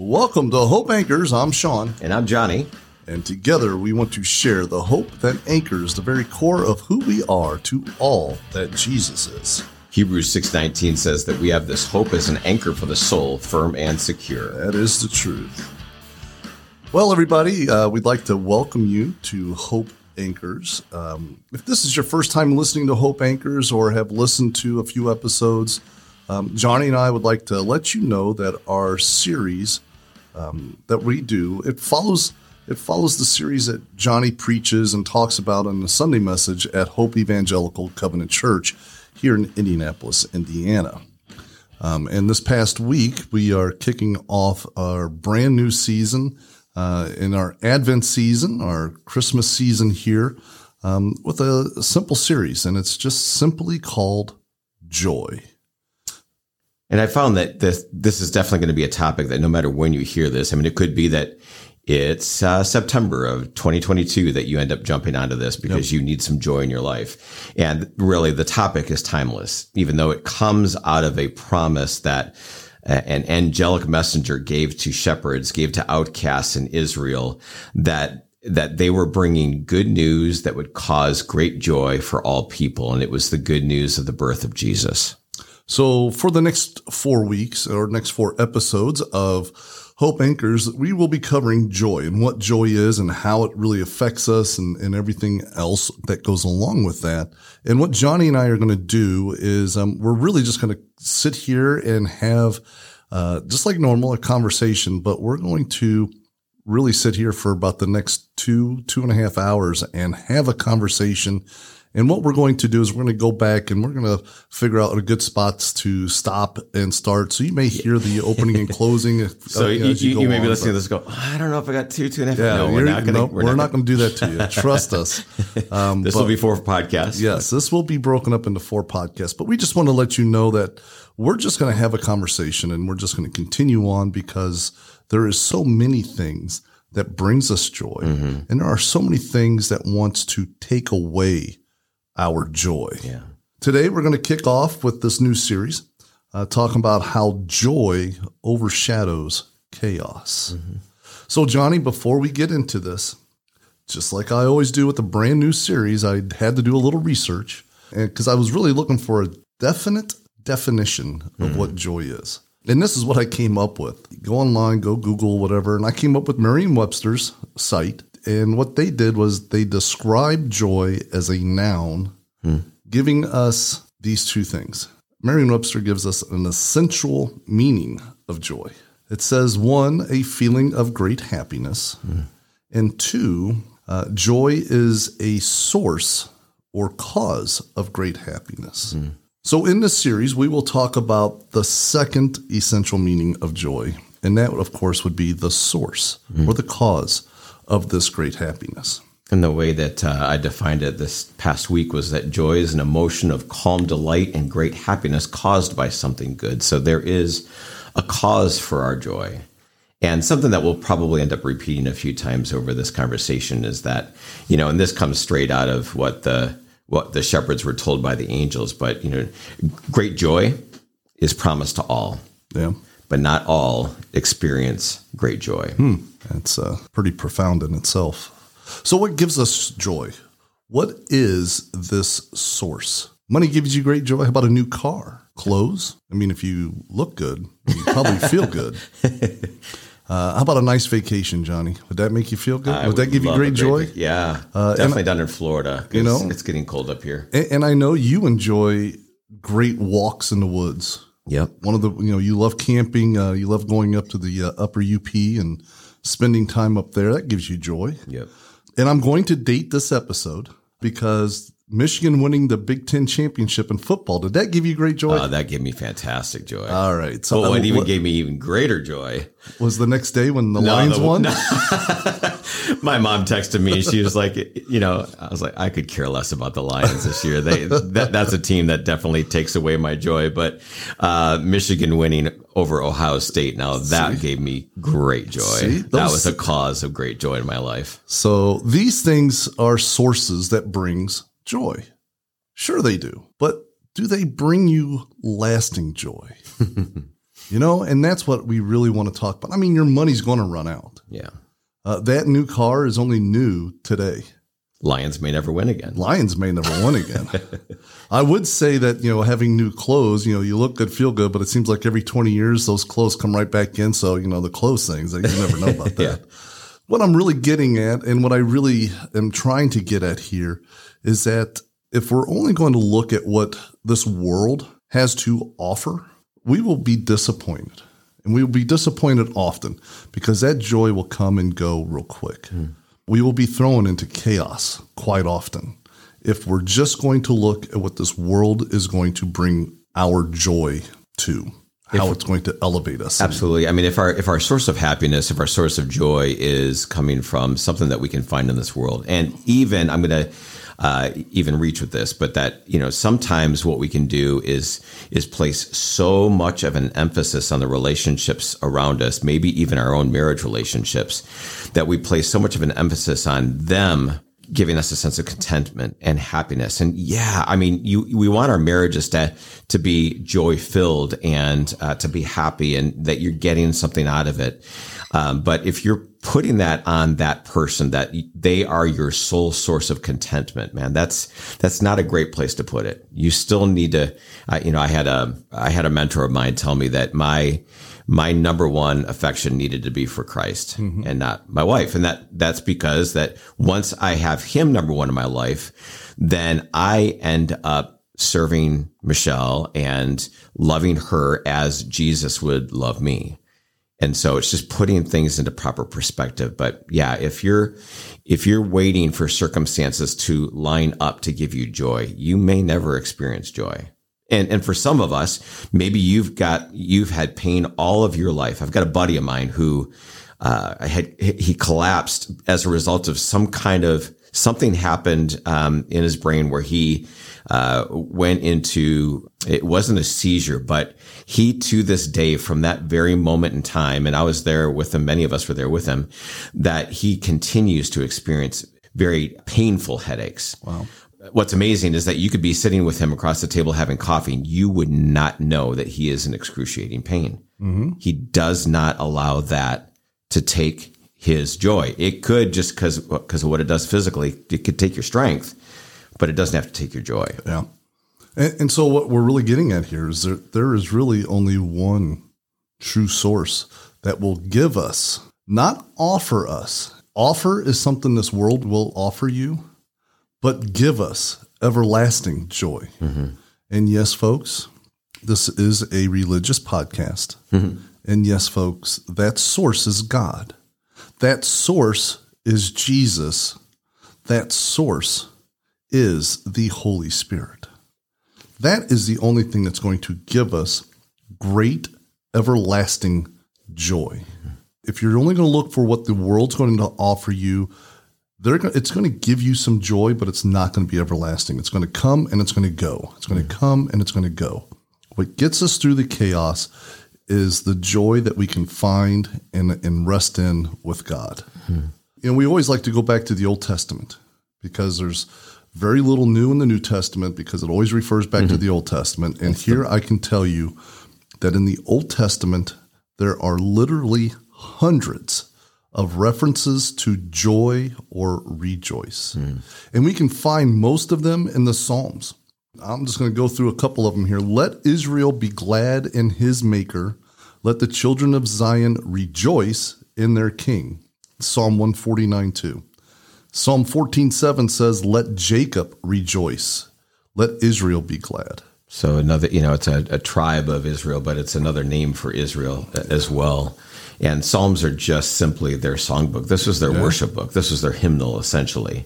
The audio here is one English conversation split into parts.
Welcome to Hope Anchors. I'm Sean. And I'm Johnny. And together we want to share the hope that anchors the very core of who we are to all that Jesus is. Hebrews 6:19 says that we have this hope as an anchor for the soul, firm and secure. That is the truth. Well, everybody, uh, we'd like to welcome you to Hope Anchors. Um, if this is your first time listening to Hope Anchors or have listened to a few episodes, um, Johnny and I would like to let you know that our series um, that we do it follows it follows the series that Johnny preaches and talks about in the Sunday message at Hope Evangelical Covenant Church here in Indianapolis, Indiana. Um, and this past week, we are kicking off our brand new season uh, in our Advent season, our Christmas season here, um, with a simple series, and it's just simply called Joy. And I found that this this is definitely going to be a topic that no matter when you hear this, I mean, it could be that it's uh, September of 2022 that you end up jumping onto this because yep. you need some joy in your life. And really, the topic is timeless, even though it comes out of a promise that uh, an angelic messenger gave to shepherds, gave to outcasts in Israel that that they were bringing good news that would cause great joy for all people. And it was the good news of the birth of Jesus. So for the next four weeks or next four episodes of Hope Anchors, we will be covering joy and what joy is and how it really affects us and, and everything else that goes along with that. And what Johnny and I are going to do is um, we're really just going to sit here and have, uh, just like normal, a conversation, but we're going to really sit here for about the next two, two and a half hours and have a conversation and what we're going to do is we're going to go back and we're going to figure out a good spots to stop and start. So you may hear the opening and closing. so uh, you, you, you, may on, be listening to this go, oh, I don't know if I got two, two and a half. Yeah, no, we're not going we're, we're not going to do that to you. Trust us. Um, this but, will be four podcasts. Yes, this will be broken up into four podcasts, but we just want to let you know that we're just going to have a conversation and we're just going to continue on because there is so many things that brings us joy. Mm-hmm. And there are so many things that wants to take away our joy. Yeah. Today, we're going to kick off with this new series, uh, talking about how joy overshadows chaos. Mm-hmm. So, Johnny, before we get into this, just like I always do with a brand new series, I had to do a little research because I was really looking for a definite definition of mm-hmm. what joy is. And this is what I came up with. Go online, go Google, whatever. And I came up with Merriam Webster's site. And what they did was they described joy as a noun, hmm. giving us these two things. Merriam Webster gives us an essential meaning of joy. It says, one, a feeling of great happiness, hmm. and two, uh, joy is a source or cause of great happiness. Hmm. So, in this series, we will talk about the second essential meaning of joy. And that, of course, would be the source mm. or the cause of this great happiness. And the way that uh, I defined it this past week was that joy is an emotion of calm delight and great happiness caused by something good. So there is a cause for our joy. And something that we'll probably end up repeating a few times over this conversation is that, you know, and this comes straight out of what the what the shepherds were told by the angels, but you know, great joy is promised to all. Yeah. But not all experience great joy. Hmm. That's uh, pretty profound in itself. So, what gives us joy? What is this source? Money gives you great joy. How about a new car? Clothes? I mean, if you look good, you probably feel good. Uh, how about a nice vacation, Johnny? Would that make you feel good? Would, would that give you great joy? Great, yeah, uh, definitely down in Florida. You know, it's getting cold up here, and, and, I know you enjoy great walks in the woods. Yep. One of the you know you love camping. Uh, you love going up to the uh, upper UP and spending time up there. That gives you joy. Yep. And I'm going to date this episode because Michigan winning the Big Ten championship in football. Did that give you great joy? Uh, that gave me fantastic joy. All right. So what uh, even what, gave me even greater joy was the next day when the no, Lions the, won. No. My mom texted me. She was like, you know, I was like, I could care less about the Lions this year. They that, that's a team that definitely takes away my joy. But uh, Michigan winning over Ohio State now that See? gave me great joy. See, those, that was a cause of great joy in my life. So these things are sources that brings joy. Sure, they do. But do they bring you lasting joy? You know, and that's what we really want to talk about. I mean, your money's going to run out. Yeah. Uh, that new car is only new today. Lions may never win again. Lions may never win again. I would say that, you know, having new clothes, you know, you look good, feel good, but it seems like every 20 years, those clothes come right back in. So, you know, the clothes things, you never know about that. yeah. What I'm really getting at and what I really am trying to get at here is that if we're only going to look at what this world has to offer, we will be disappointed. And we will be disappointed often because that joy will come and go real quick. Mm. We will be thrown into chaos quite often if we're just going to look at what this world is going to bring our joy to how if, it's going to elevate us. Absolutely. I mean, if our if our source of happiness, if our source of joy is coming from something that we can find in this world, and even I'm going to uh, even reach with this, but that you know sometimes what we can do is is place so much of an emphasis on the relationships around us, maybe even our own marriage relationships, that we place so much of an emphasis on them giving us a sense of contentment and happiness. And yeah, I mean, you, we want our marriages to, to be joy filled and uh, to be happy and that you're getting something out of it. Um, but if you're putting that on that person that they are your sole source of contentment, man, that's, that's not a great place to put it. You still need to, uh, you know, I had a, I had a mentor of mine tell me that my, my number one affection needed to be for Christ mm-hmm. and not my wife. And that, that's because that once I have him number one in my life, then I end up serving Michelle and loving her as Jesus would love me. And so it's just putting things into proper perspective. But yeah, if you're, if you're waiting for circumstances to line up to give you joy, you may never experience joy. And, and for some of us, maybe you've got, you've had pain all of your life. I've got a buddy of mine who, uh, had, he collapsed as a result of some kind of, something happened, um, in his brain where he, uh, went into, it wasn't a seizure, but he to this day, from that very moment in time, and I was there with him, many of us were there with him, that he continues to experience very painful headaches. Wow what's amazing is that you could be sitting with him across the table having coffee and you would not know that he is in excruciating pain. Mm-hmm. He does not allow that to take his joy. It could just because because of what it does physically, it could take your strength, but it doesn't have to take your joy. Yeah. And, and so what we're really getting at here is that there is really only one true source that will give us, not offer us. Offer is something this world will offer you but give us everlasting joy. Mm-hmm. And yes, folks, this is a religious podcast. Mm-hmm. And yes, folks, that source is God. That source is Jesus. That source is the Holy Spirit. That is the only thing that's going to give us great, everlasting joy. Mm-hmm. If you're only going to look for what the world's going to offer you, they're it's going to give you some joy, but it's not going to be everlasting. It's going to come and it's going to go. It's going to mm. come and it's going to go. What gets us through the chaos is the joy that we can find and, and rest in with God. You know, we always like to go back to the Old Testament because there's very little new in the New Testament because it always refers back mm-hmm. to the Old Testament. And here I can tell you that in the Old Testament, there are literally hundreds of references to joy or rejoice. Mm. And we can find most of them in the Psalms. I'm just going to go through a couple of them here. Let Israel be glad in his maker. Let the children of Zion rejoice in their king. Psalm 149 2. Psalm 14 7 says, Let Jacob rejoice. Let Israel be glad. So another, you know, it's a, a tribe of Israel, but it's another name for Israel as well. And Psalms are just simply their songbook. This was their yeah. worship book. This was their hymnal, essentially.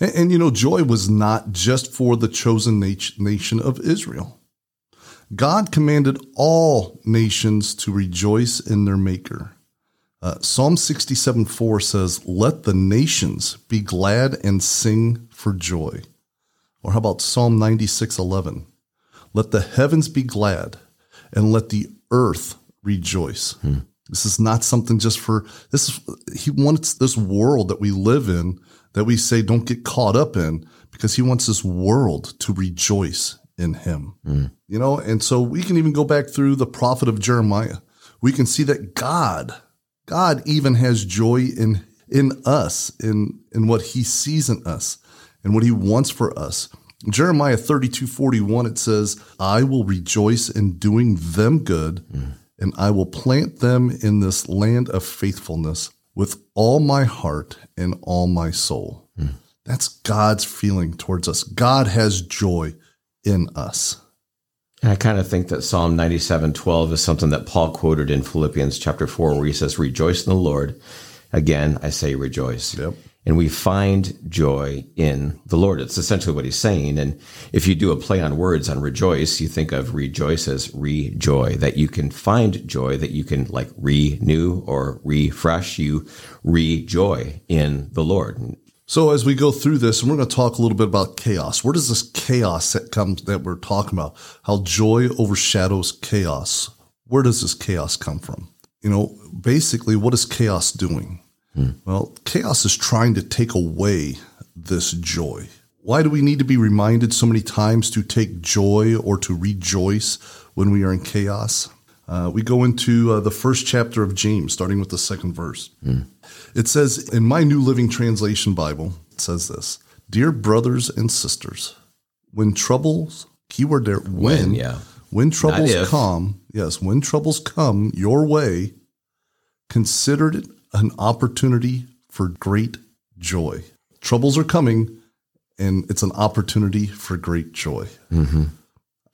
And, and, you know, joy was not just for the chosen nation of Israel. God commanded all nations to rejoice in their Maker. Uh, Psalm 67 4 says, Let the nations be glad and sing for joy. Or how about Psalm 96 11? Let the heavens be glad and let the earth rejoice. Hmm. This is not something just for this. Is, he wants this world that we live in that we say don't get caught up in because he wants this world to rejoice in him. Mm. You know, and so we can even go back through the prophet of Jeremiah. We can see that God, God even has joy in in us, in in what he sees in us and what he wants for us. Jeremiah 32, 41, it says, I will rejoice in doing them good, mm. And I will plant them in this land of faithfulness with all my heart and all my soul. Hmm. That's God's feeling towards us. God has joy in us. And I kind of think that Psalm 97 12 is something that Paul quoted in Philippians chapter 4, where he says, Rejoice in the Lord. Again, I say rejoice. Yep. And we find joy in the Lord. It's essentially what he's saying. And if you do a play on words on rejoice, you think of rejoice as rejoy, that you can find joy, that you can like renew or refresh. You rejoy in the Lord. So as we go through this, and we're going to talk a little bit about chaos. Where does this chaos that comes that we're talking about? How joy overshadows chaos. Where does this chaos come from? You know, basically, what is chaos doing? Well, chaos is trying to take away this joy. Why do we need to be reminded so many times to take joy or to rejoice when we are in chaos? Uh, we go into uh, the first chapter of James, starting with the second verse. It says in my New Living Translation Bible, it says this Dear brothers and sisters, when troubles, keyword there, when, When, yeah. when troubles come, yes, when troubles come your way, consider it an opportunity for great joy. Troubles are coming, and it's an opportunity for great joy. Mm-hmm.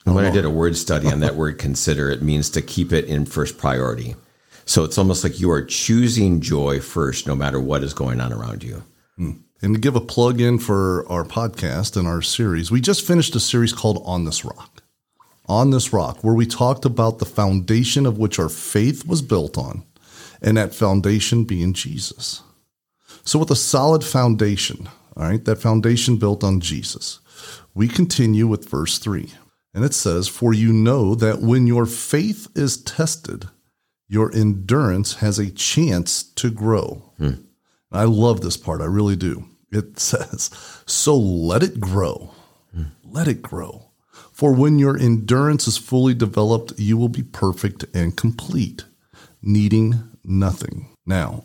And when I did a word study on that word consider, it means to keep it in first priority. So it's almost like you are choosing joy first, no matter what is going on around you. Hmm. And to give a plug in for our podcast and our series, we just finished a series called On This Rock. On This Rock, where we talked about the foundation of which our faith was built on, and that foundation being Jesus. So, with a solid foundation, all right, that foundation built on Jesus, we continue with verse 3. And it says, For you know that when your faith is tested, your endurance has a chance to grow. Hmm. I love this part. I really do. It says, So let it grow. Hmm. Let it grow. For when your endurance is fully developed, you will be perfect and complete, needing nothing. Now,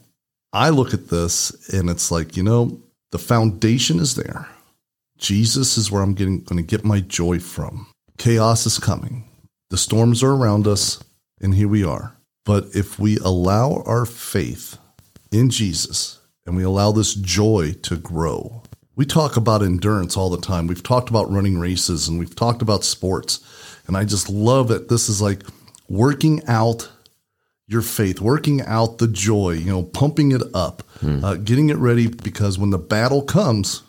I look at this and it's like, you know, the foundation is there. Jesus is where I'm getting going to get my joy from. Chaos is coming. The storms are around us, and here we are. But if we allow our faith in Jesus and we allow this joy to grow, we talk about endurance all the time. We've talked about running races and we've talked about sports. And I just love that this is like working out your faith, working out the joy, you know, pumping it up, uh, getting it ready because when the battle comes,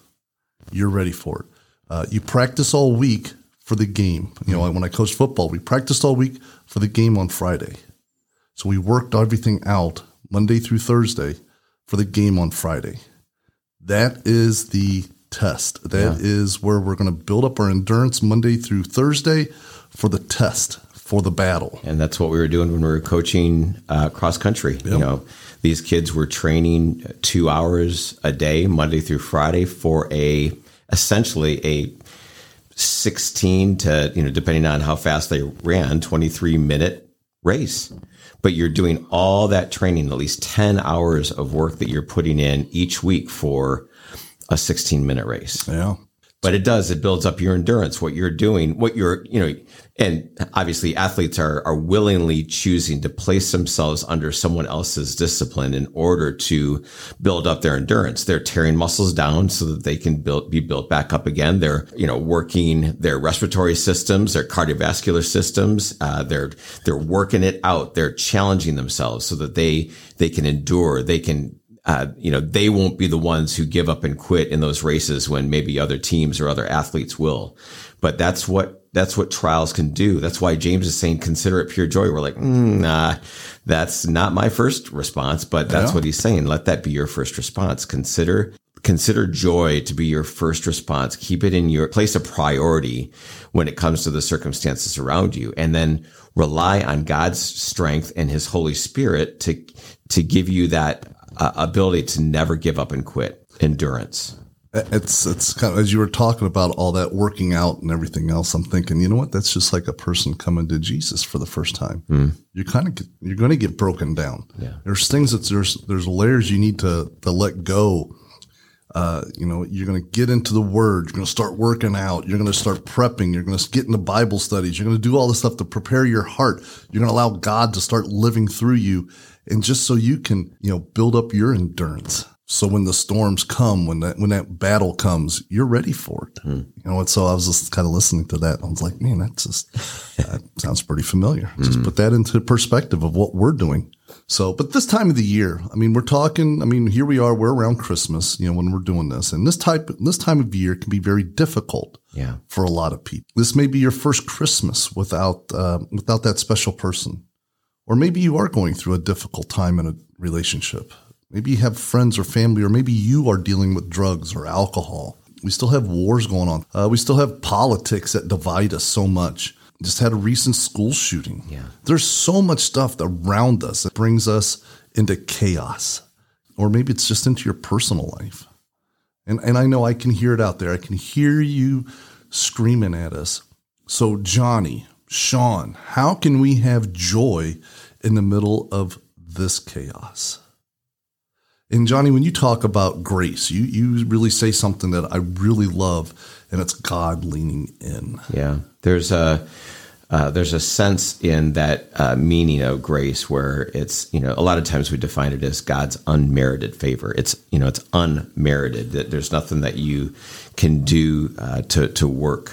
you're ready for it. Uh, you practice all week for the game. You know, when I coached football, we practiced all week for the game on Friday. So we worked everything out Monday through Thursday for the game on Friday. That is the test. That is where we're going to build up our endurance Monday through Thursday for the test, for the battle. And that's what we were doing when we were coaching uh, cross country. You know, these kids were training two hours a day, Monday through Friday, for a essentially a 16 to, you know, depending on how fast they ran, 23 minute race. But you're doing all that training, at least 10 hours of work that you're putting in each week for a 16 minute race Yeah. But it does it builds up your endurance what you're doing what you're you know and obviously athletes are are willingly choosing to place themselves under someone else's discipline in order to build up their endurance. They're tearing muscles down so that they can build be built back up again. They're you know working their respiratory systems their cardiovascular systems uh, they're they're working it out. They're challenging themselves so that they they can endure they can uh, you know, they won't be the ones who give up and quit in those races when maybe other teams or other athletes will. But that's what that's what trials can do. That's why James is saying, consider it pure joy. We're like, mm, nah, that's not my first response, but that's Yeah. what he's saying. Let that be your first response. Consider consider joy to be your first response. Keep it in your place of priority when it comes to the circumstances around you, and then rely on God's strength and His Holy Spirit to to give you that uh, ability to never give up and quit. Endurance. It's it's kind of as you were talking about all that working out and everything else. I'm thinking, you know what? That's just like a person coming to Jesus for the first time. Mm. You're kind of you're going to get broken down. Yeah. There's things that there's there's layers you need to to let go. Uh, you know, you're going to get into the Word. You're going to start working out. You're going to start prepping. You're going to get into Bible studies. You're going to do all this stuff to prepare your heart. You're going to allow God to start living through you, and just so you can, you know, build up your endurance. So when the storms come, when that when that battle comes, you're ready for it. Mm. You know, and so I was just kind of listening to that. I was like, man, that's just that sounds pretty familiar. Mm. Just put that into perspective of what we're doing. So, but this time of the year, I mean, we're talking. I mean, here we are. We're around Christmas. You know, when we're doing this, and this type this time of year can be very difficult. Yeah. For a lot of people, this may be your first Christmas without uh, without that special person, or maybe you are going through a difficult time in a relationship. Maybe you have friends or family, or maybe you are dealing with drugs or alcohol. We still have wars going on. Uh, we still have politics that divide us so much. Just had a recent school shooting. Yeah. There's so much stuff around us that brings us into chaos. Or maybe it's just into your personal life. And, and I know I can hear it out there. I can hear you screaming at us. So, Johnny, Sean, how can we have joy in the middle of this chaos? And Johnny, when you talk about grace, you you really say something that I really love, and it's God leaning in. Yeah, there's a uh, there's a sense in that uh, meaning of grace where it's you know a lot of times we define it as God's unmerited favor. It's you know it's unmerited that there's nothing that you can do uh, to to work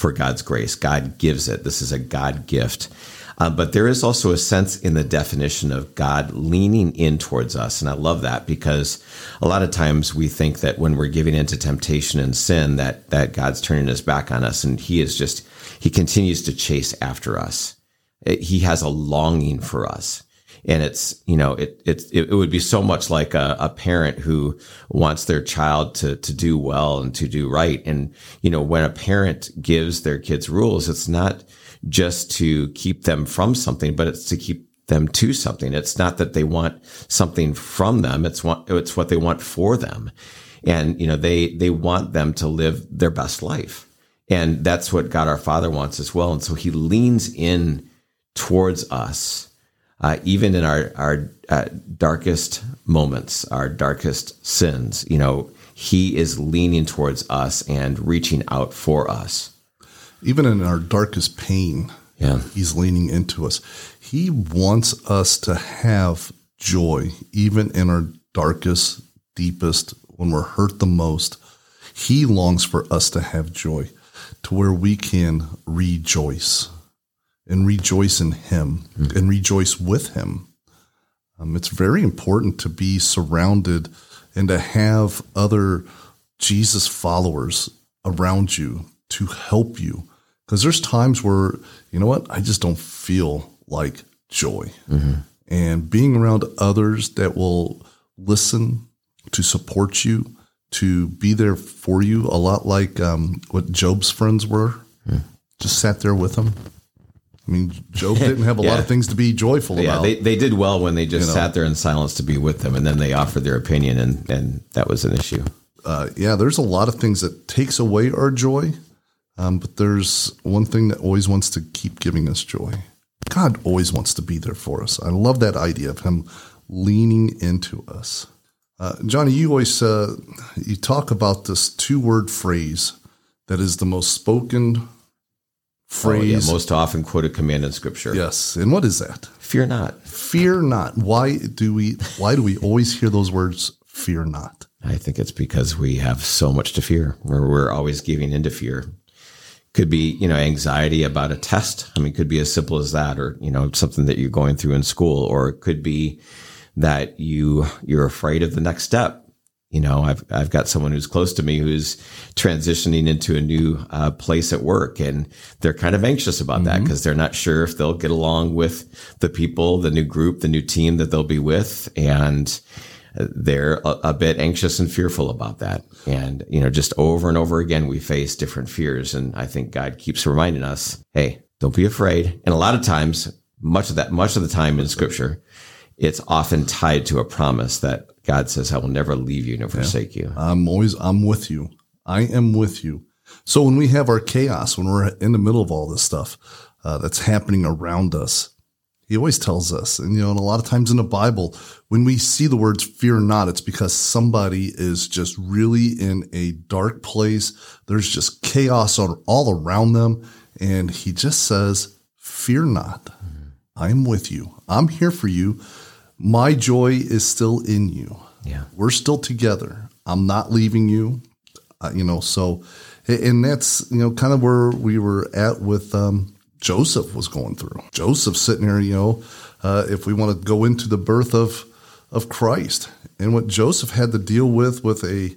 for God's grace. God gives it. This is a God gift. Uh, but there is also a sense in the definition of God leaning in towards us. And I love that because a lot of times we think that when we're giving into temptation and sin, that, that God's turning his back on us and he is just, he continues to chase after us. It, he has a longing for us. And it's, you know, it, it, it would be so much like a, a parent who wants their child to, to do well and to do right. And, you know, when a parent gives their kids rules, it's not, just to keep them from something, but it's to keep them to something. It's not that they want something from them. It's what, it's what they want for them. And, you know, they, they want them to live their best life. And that's what God our Father wants as well. And so he leans in towards us, uh, even in our, our uh, darkest moments, our darkest sins, you know, he is leaning towards us and reaching out for us even in our darkest pain, yeah. he's leaning into us. He wants us to have joy, even in our darkest, deepest, when we're hurt the most. He longs for us to have joy, to where we can rejoice and rejoice in Him mm. and rejoice with Him. Um, it's very important to be surrounded and to have other Jesus followers around you to help you because there's times where, you know what, I just don't feel like joy. Mm-hmm. And being around others that will listen, to support you, to be there for you, a lot like um, what Job's friends were, mm. just sat there with him. I mean, Job didn't have a yeah. lot of things to be joyful yeah, about. They, they did well when they just you know? sat there in silence to be with them, and then they offered their opinion, and, and that was an issue. Uh, yeah, there's a lot of things that takes away our joy, um, but there's one thing that always wants to keep giving us joy. God always wants to be there for us. I love that idea of Him leaning into us. Uh, Johnny, you always uh, you talk about this two-word phrase that is the most spoken phrase, oh, yeah, most often quoted command in Scripture. Yes, and what is that? Fear not. Fear not. Why do we? Why do we always hear those words? Fear not. I think it's because we have so much to fear. We're, we're always giving into fear could be you know anxiety about a test i mean it could be as simple as that or you know something that you're going through in school or it could be that you you're afraid of the next step you know i've i've got someone who's close to me who's transitioning into a new uh, place at work and they're kind of anxious about mm-hmm. that because they're not sure if they'll get along with the people the new group the new team that they'll be with and they're a, a, bit anxious and fearful about that. And, you know, just over and over again, we face different fears. And I think God keeps reminding us, Hey, don't be afraid. And a lot of times, much of that, much of the time in scripture, it's often tied to a promise that God says, I will never leave you nor forsake you. I'm always, I'm with you. I am with you. So when we have our chaos, when we're in the middle of all this stuff uh, that's happening around us, he always tells us, and you know, and a lot of times in the Bible, when we see the words fear not, it's because somebody is just really in a dark place. There's just chaos all around them. And he just says, fear not. Mm-hmm. I'm with you. I'm here for you. My joy is still in you. Yeah. We're still together. I'm not leaving you. Uh, you know, so, and that's, you know, kind of where we were at with, um, Joseph was going through. Joseph sitting here, you know, uh, if we want to go into the birth of of Christ and what Joseph had to deal with with a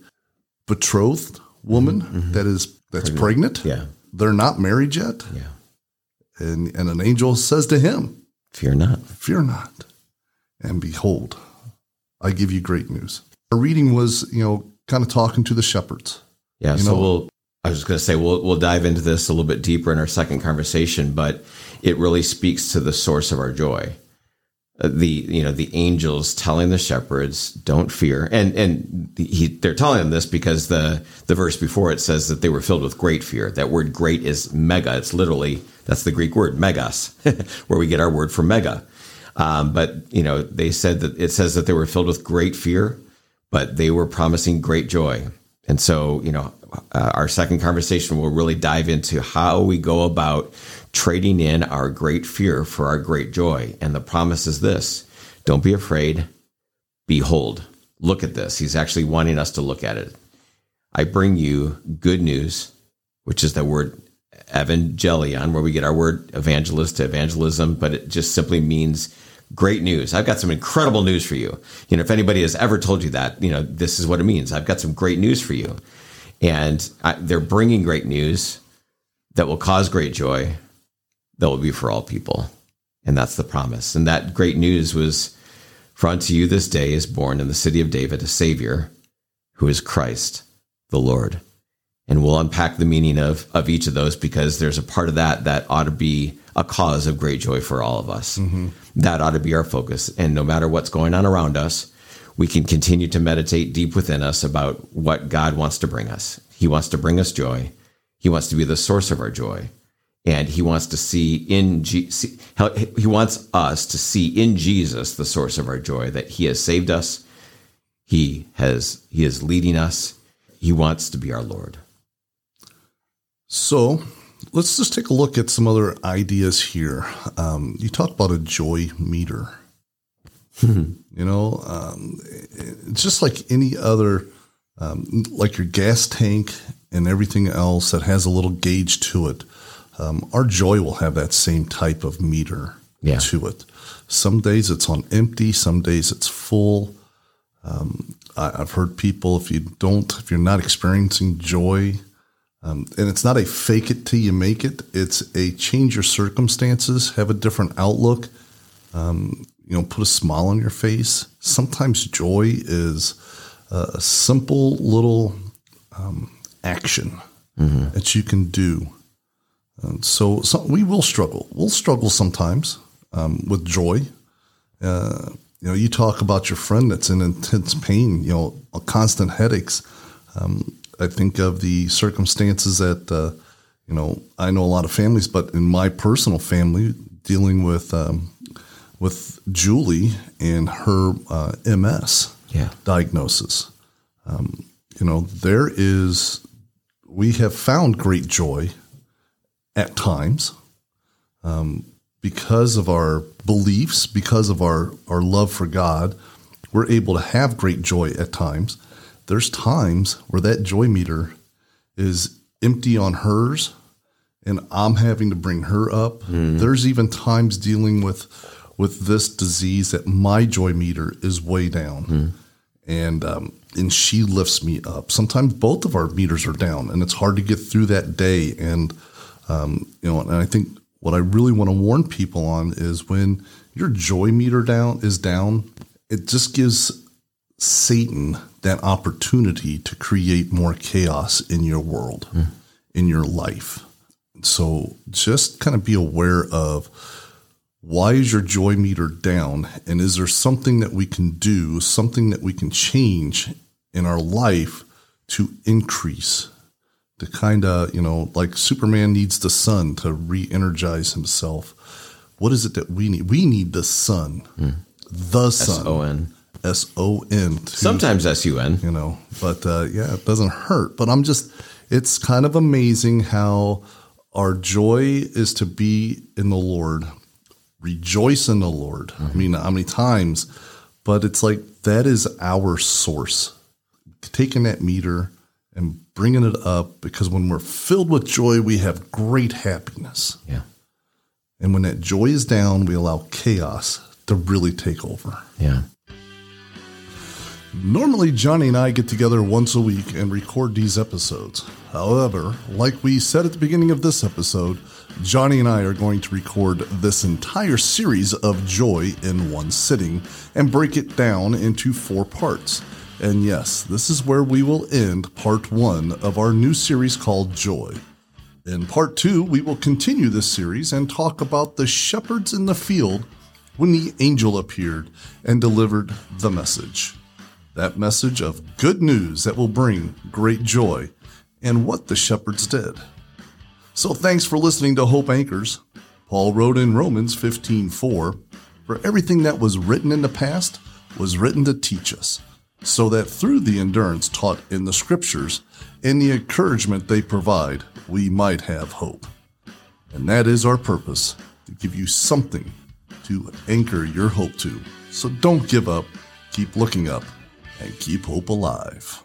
betrothed woman mm-hmm. mm-hmm. that is that's pregnant. pregnant. Yeah, they're not married yet. Yeah, and and an angel says to him, "Fear not, fear not, and behold, I give you great news." Our reading was, you know, kind of talking to the shepherds. Yeah, so know, we'll I was going to say we'll we'll dive into this a little bit deeper in our second conversation, but it really speaks to the source of our joy. Uh, the you know the angels telling the shepherds don't fear, and and he, they're telling them this because the the verse before it says that they were filled with great fear. That word "great" is mega. It's literally that's the Greek word megas, where we get our word for mega. Um, but you know they said that it says that they were filled with great fear, but they were promising great joy. And so, you know, uh, our second conversation will really dive into how we go about trading in our great fear for our great joy. And the promise is this don't be afraid. Behold, look at this. He's actually wanting us to look at it. I bring you good news, which is the word evangelion, where we get our word evangelist to evangelism, but it just simply means great news. I've got some incredible news for you. You know, if anybody has ever told you that, you know, this is what it means. I've got some great news for you. And I, they're bringing great news that will cause great joy that will be for all people. And that's the promise. And that great news was for unto you this day is born in the city of David a Savior who is Christ the Lord. And we'll unpack the meaning of, of each of those because there's a part of that that ought to be a cause of great joy for all of us. Mm-hmm. That ought to be our focus. And no matter what's going on around us, we can continue to meditate deep within us about what God wants to bring us. He wants to bring us joy. He wants to be the source of our joy. And he wants to see in G- see, he wants us to see in Jesus the source of our joy that he has saved us. He has he is leading us. He wants to be our Lord. So, let's just take a look at some other ideas here. Um, you talk about a joy meter. you know, um, just like any other, um, like your gas tank and everything else that has a little gauge to it. Um, our joy will have that same type of meter yeah. to it. Some days it's on empty, some days it's full. Um, I, I've heard people if you don't, if you're not experiencing joy, um, and it's not a fake it till you make it. It's a change your circumstances, have a different outlook. Um, you know, put a smile on your face. Sometimes joy is a simple little um, action mm-hmm. that you can do. And so, so, we will struggle. We'll struggle sometimes um, with joy. Uh, you know, you talk about your friend that's in intense pain. You know, constant headaches. Um, I think of the circumstances that, uh, you know, I know a lot of families, but in my personal family, dealing with um, with Julie and her uh, MS yeah. diagnosis, um, you know, there is we have found great joy at times um, because of our beliefs, because of our our love for God. We're able to have great joy at times there's times where that joy meter is empty on hers and I'm having to bring her up. Mm. There's even times dealing with with this disease that my joy meter is way down. Mm. And um, and she lifts me up. Sometimes both of our meters are down, and it's hard to get through that day. And um, you know, and I think what I really want to warn people on is when your joy meter down is down, it just gives Satan that opportunity to create more chaos in your world, mm. in your life. So just kind of be aware of why is your joy meter down? And is there something that we can do, something that we can change in our life to increase? To kind of, you know, like Superman needs the sun to re energize himself. What is it that we need? We need the sun, the sun. S O N. S O N. Sometimes S U N. you know but uh, yeah it doesn't hurt but i'm just it's kind of amazing how our joy is to be in the lord rejoice in the lord i mean how many times but it's like that is our source taking that meter and bringing it up because when we're filled with joy we have great happiness Yeah. and when that joy is down we allow chaos to really take over Yeah. Normally, Johnny and I get together once a week and record these episodes. However, like we said at the beginning of this episode, Johnny and I are going to record this entire series of Joy in one sitting and break it down into four parts. And yes, this is where we will end part one of our new series called Joy. In part two, we will continue this series and talk about the shepherds in the field when the angel appeared and delivered the message that message of good news that will bring great joy, and what the shepherds did. So thanks for listening to Hope Anchors. Paul wrote in Romans 15:4, "For everything that was written in the past was written to teach us, so that through the endurance taught in the scriptures and the encouragement they provide, we might have hope." And that is our purpose, to give you something to anchor your hope to. So don't give up, keep looking up, and keep hope alive.